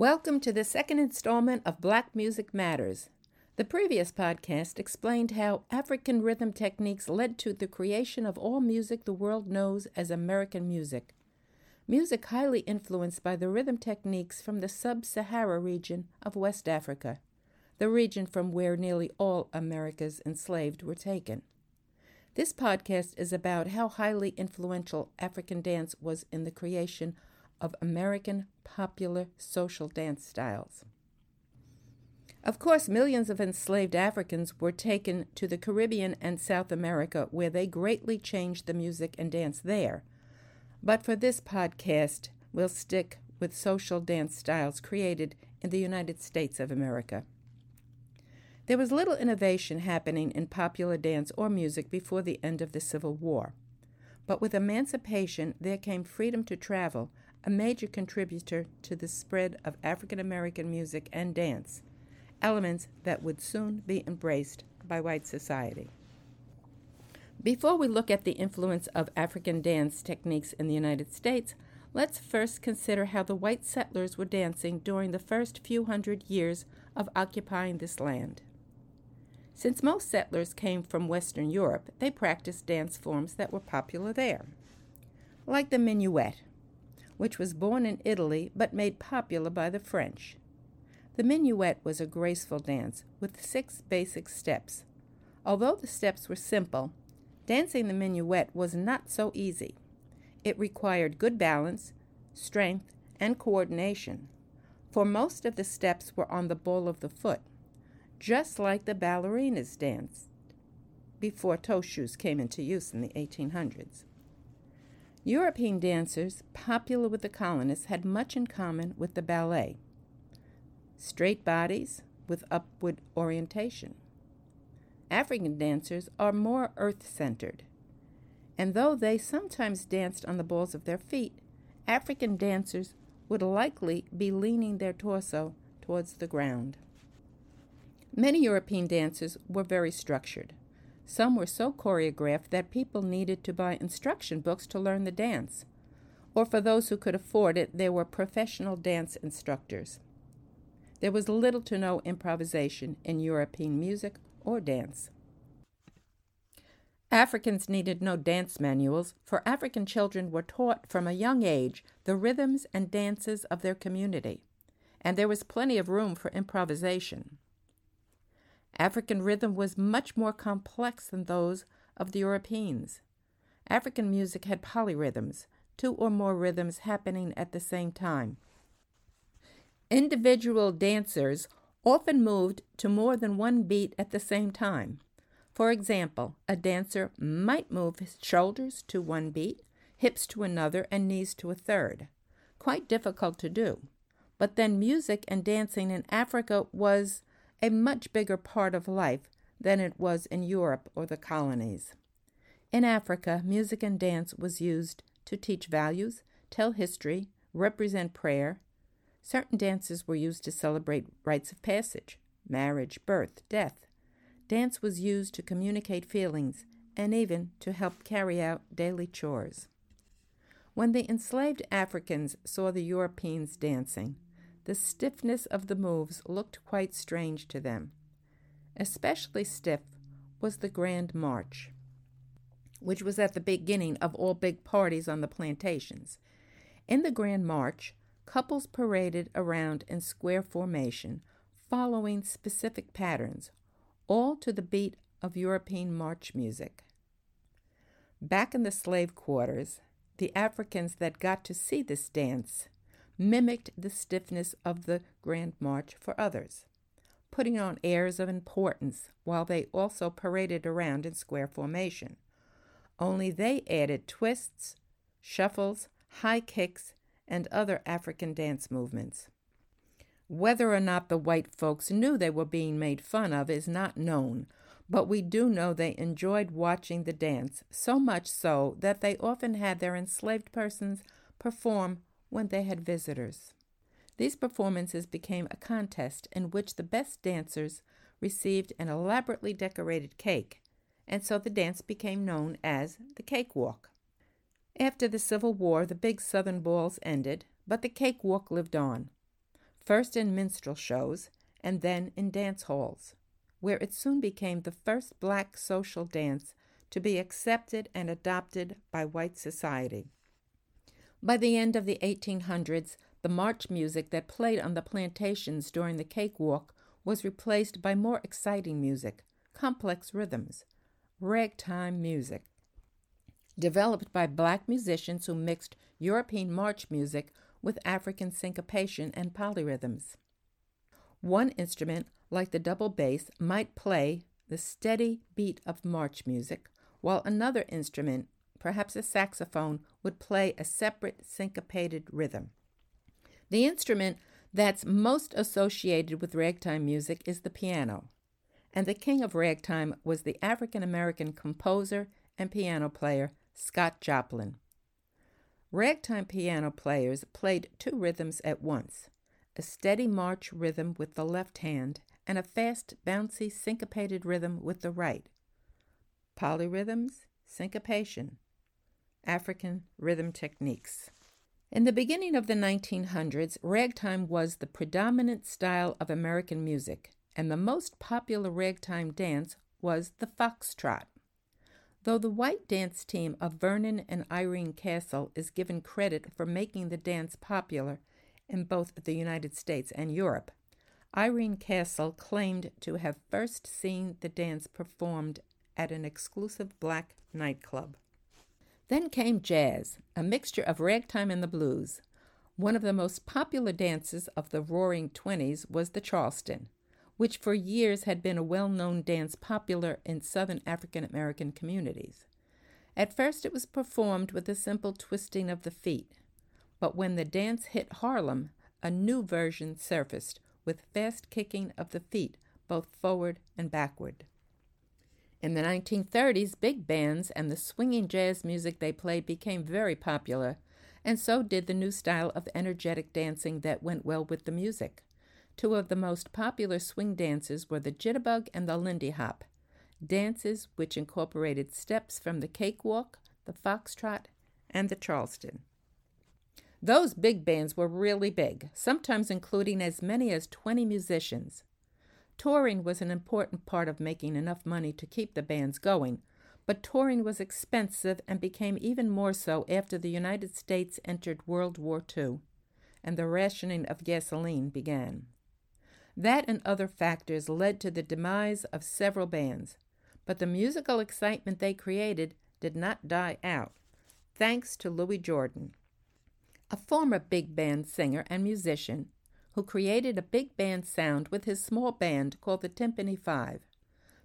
Welcome to the second installment of Black Music Matters. The previous podcast explained how African rhythm techniques led to the creation of all music the world knows as American music. Music highly influenced by the rhythm techniques from the sub Sahara region of West Africa, the region from where nearly all America's enslaved were taken. This podcast is about how highly influential African dance was in the creation of American popular social dance styles. Of course, millions of enslaved Africans were taken to the Caribbean and South America, where they greatly changed the music and dance there. But for this podcast, we'll stick with social dance styles created in the United States of America. There was little innovation happening in popular dance or music before the end of the Civil War. But with emancipation, there came freedom to travel, a major contributor to the spread of African American music and dance, elements that would soon be embraced by white society. Before we look at the influence of African dance techniques in the United States, let's first consider how the white settlers were dancing during the first few hundred years of occupying this land. Since most settlers came from Western Europe, they practiced dance forms that were popular there, like the minuet, which was born in Italy but made popular by the French. The minuet was a graceful dance with six basic steps. Although the steps were simple, dancing the minuet was not so easy. It required good balance, strength, and coordination, for most of the steps were on the ball of the foot, just like the ballerinas danced before toe shoes came into use in the 1800s. European dancers, popular with the colonists, had much in common with the ballet straight bodies with upward orientation. African dancers are more earth centered, and though they sometimes danced on the balls of their feet, African dancers would likely be leaning their torso towards the ground. Many European dancers were very structured. Some were so choreographed that people needed to buy instruction books to learn the dance. Or for those who could afford it, there were professional dance instructors. There was little to no improvisation in European music or dance. Africans needed no dance manuals, for African children were taught from a young age the rhythms and dances of their community, and there was plenty of room for improvisation. African rhythm was much more complex than those of the Europeans. African music had polyrhythms, two or more rhythms happening at the same time. Individual dancers often moved to more than one beat at the same time. For example, a dancer might move his shoulders to one beat, hips to another, and knees to a third. Quite difficult to do. But then music and dancing in Africa was a much bigger part of life than it was in Europe or the colonies. In Africa, music and dance was used to teach values, tell history, represent prayer. Certain dances were used to celebrate rites of passage, marriage, birth, death. Dance was used to communicate feelings and even to help carry out daily chores. When the enslaved Africans saw the Europeans dancing, the stiffness of the moves looked quite strange to them. Especially stiff was the Grand March, which was at the beginning of all big parties on the plantations. In the Grand March, couples paraded around in square formation, following specific patterns, all to the beat of European march music. Back in the slave quarters, the Africans that got to see this dance mimicked the stiffness of the Grand March for others, putting on airs of importance while they also paraded around in square formation. Only they added twists, shuffles, high kicks, and other African dance movements. Whether or not the white folks knew they were being made fun of is not known, but we do know they enjoyed watching the dance, so much so that they often had their enslaved persons perform when they had visitors. These performances became a contest in which the best dancers received an elaborately decorated cake, and so the dance became known as the cakewalk. After the Civil War, the big Southern balls ended, but the cakewalk lived on. first in minstrel shows and then in dance halls, where it soon became the first black social dance to be accepted and adopted by white society. By the end of the 1800s, the march music that played on the plantations during the cakewalk was replaced by more exciting music, complex rhythms, ragtime music, developed by black musicians who mixed European march music with African syncopation and polyrhythms. One instrument, like the double bass, might play the steady beat of march music, while another instrument, perhaps a saxophone, would play a separate syncopated rhythm. The instrument that's most associated with ragtime music is the piano, and the king of ragtime was the African American composer and piano player Scott Joplin. Ragtime piano players played two rhythms at once a steady march rhythm with the left hand and a fast, bouncy, syncopated rhythm with the right. Polyrhythms, syncopation, African rhythm techniques. In the beginning of the 1900s, ragtime was the predominant style of American music, and the most popular ragtime dance was the foxtrot. Though the white dance team of Vernon and Irene Castle is given credit for making the dance popular in both the United States and Europe, Irene Castle claimed to have first seen the dance performed at an exclusive black nightclub. Then came jazz, a mixture of ragtime and the blues. One of the most popular dances of the Roaring Twenties was the Charleston, which for years had been a well known dance popular in Southern African American communities. At first, it was performed with a simple twisting of the feet, but when the dance hit Harlem, a new version surfaced with fast kicking of the feet both forward and backward. In the 1930s, big bands and the swinging jazz music they played became very popular, and so did the new style of energetic dancing that went well with the music. Two of the most popular swing dances were the jitterbug and the lindy hop, dances which incorporated steps from the cakewalk, the foxtrot, and the charleston. Those big bands were really big, sometimes including as many as 20 musicians. Touring was an important part of making enough money to keep the bands going, but touring was expensive and became even more so after the United States entered World War II and the rationing of gasoline began. That and other factors led to the demise of several bands, but the musical excitement they created did not die out, thanks to Louis Jordan, a former big band singer and musician who created a big band sound with his small band called the Tympany Five,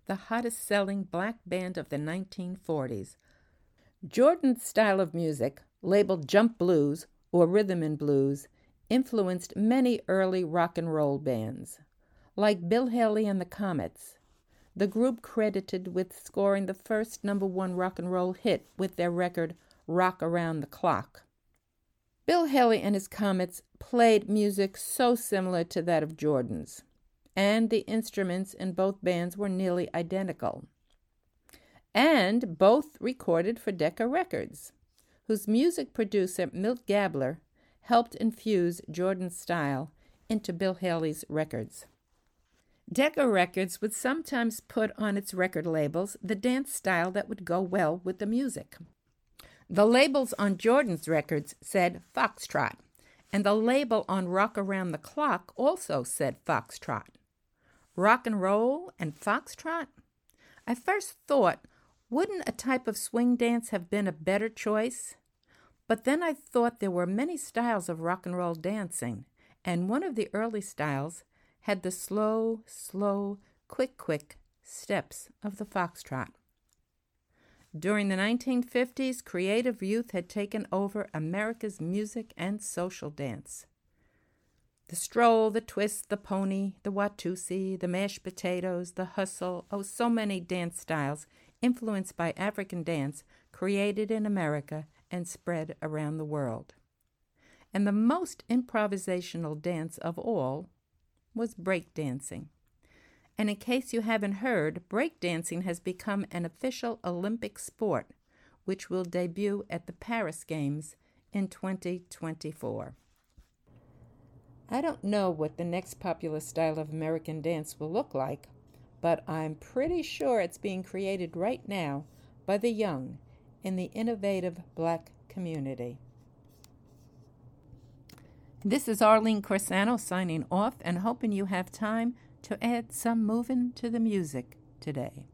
the hottest selling black band of the 1940s. Jordan's style of music, labeled jump blues or rhythm and blues, influenced many early rock and roll bands, like Bill Haley and the Comets, the group credited with scoring the first number one rock and roll hit with their record Rock Around the Clock. Bill Haley and his Comets played music so similar to that of Jordan's, and the instruments in both bands were nearly identical. And both recorded for Decca Records, whose music producer Milt Gabler helped infuse Jordan's style into Bill Haley's records. Decca Records would sometimes put on its record labels the dance style that would go well with the music. The labels on Jordan's records said Foxtrot, and the label on Rock Around the Clock also said Foxtrot. Rock and roll and foxtrot? I first thought, wouldn't a type of swing dance have been a better choice? But then I thought there were many styles of rock and roll dancing, and one of the early styles had the slow, slow, quick, quick steps of the foxtrot. During the 1950s, creative youth had taken over America's music and social dance. The stroll, the twist, the pony, the watusi, the mashed potatoes, the hustle, oh, so many dance styles influenced by African dance created in America and spread around the world. And the most improvisational dance of all was breakdancing. And in case you haven't heard, breakdancing has become an official Olympic sport, which will debut at the Paris Games in 2024. I don't know what the next popular style of American dance will look like, but I'm pretty sure it's being created right now by the young in the innovative black community. This is Arlene Corsano signing off and hoping you have time to add some moving to the music today.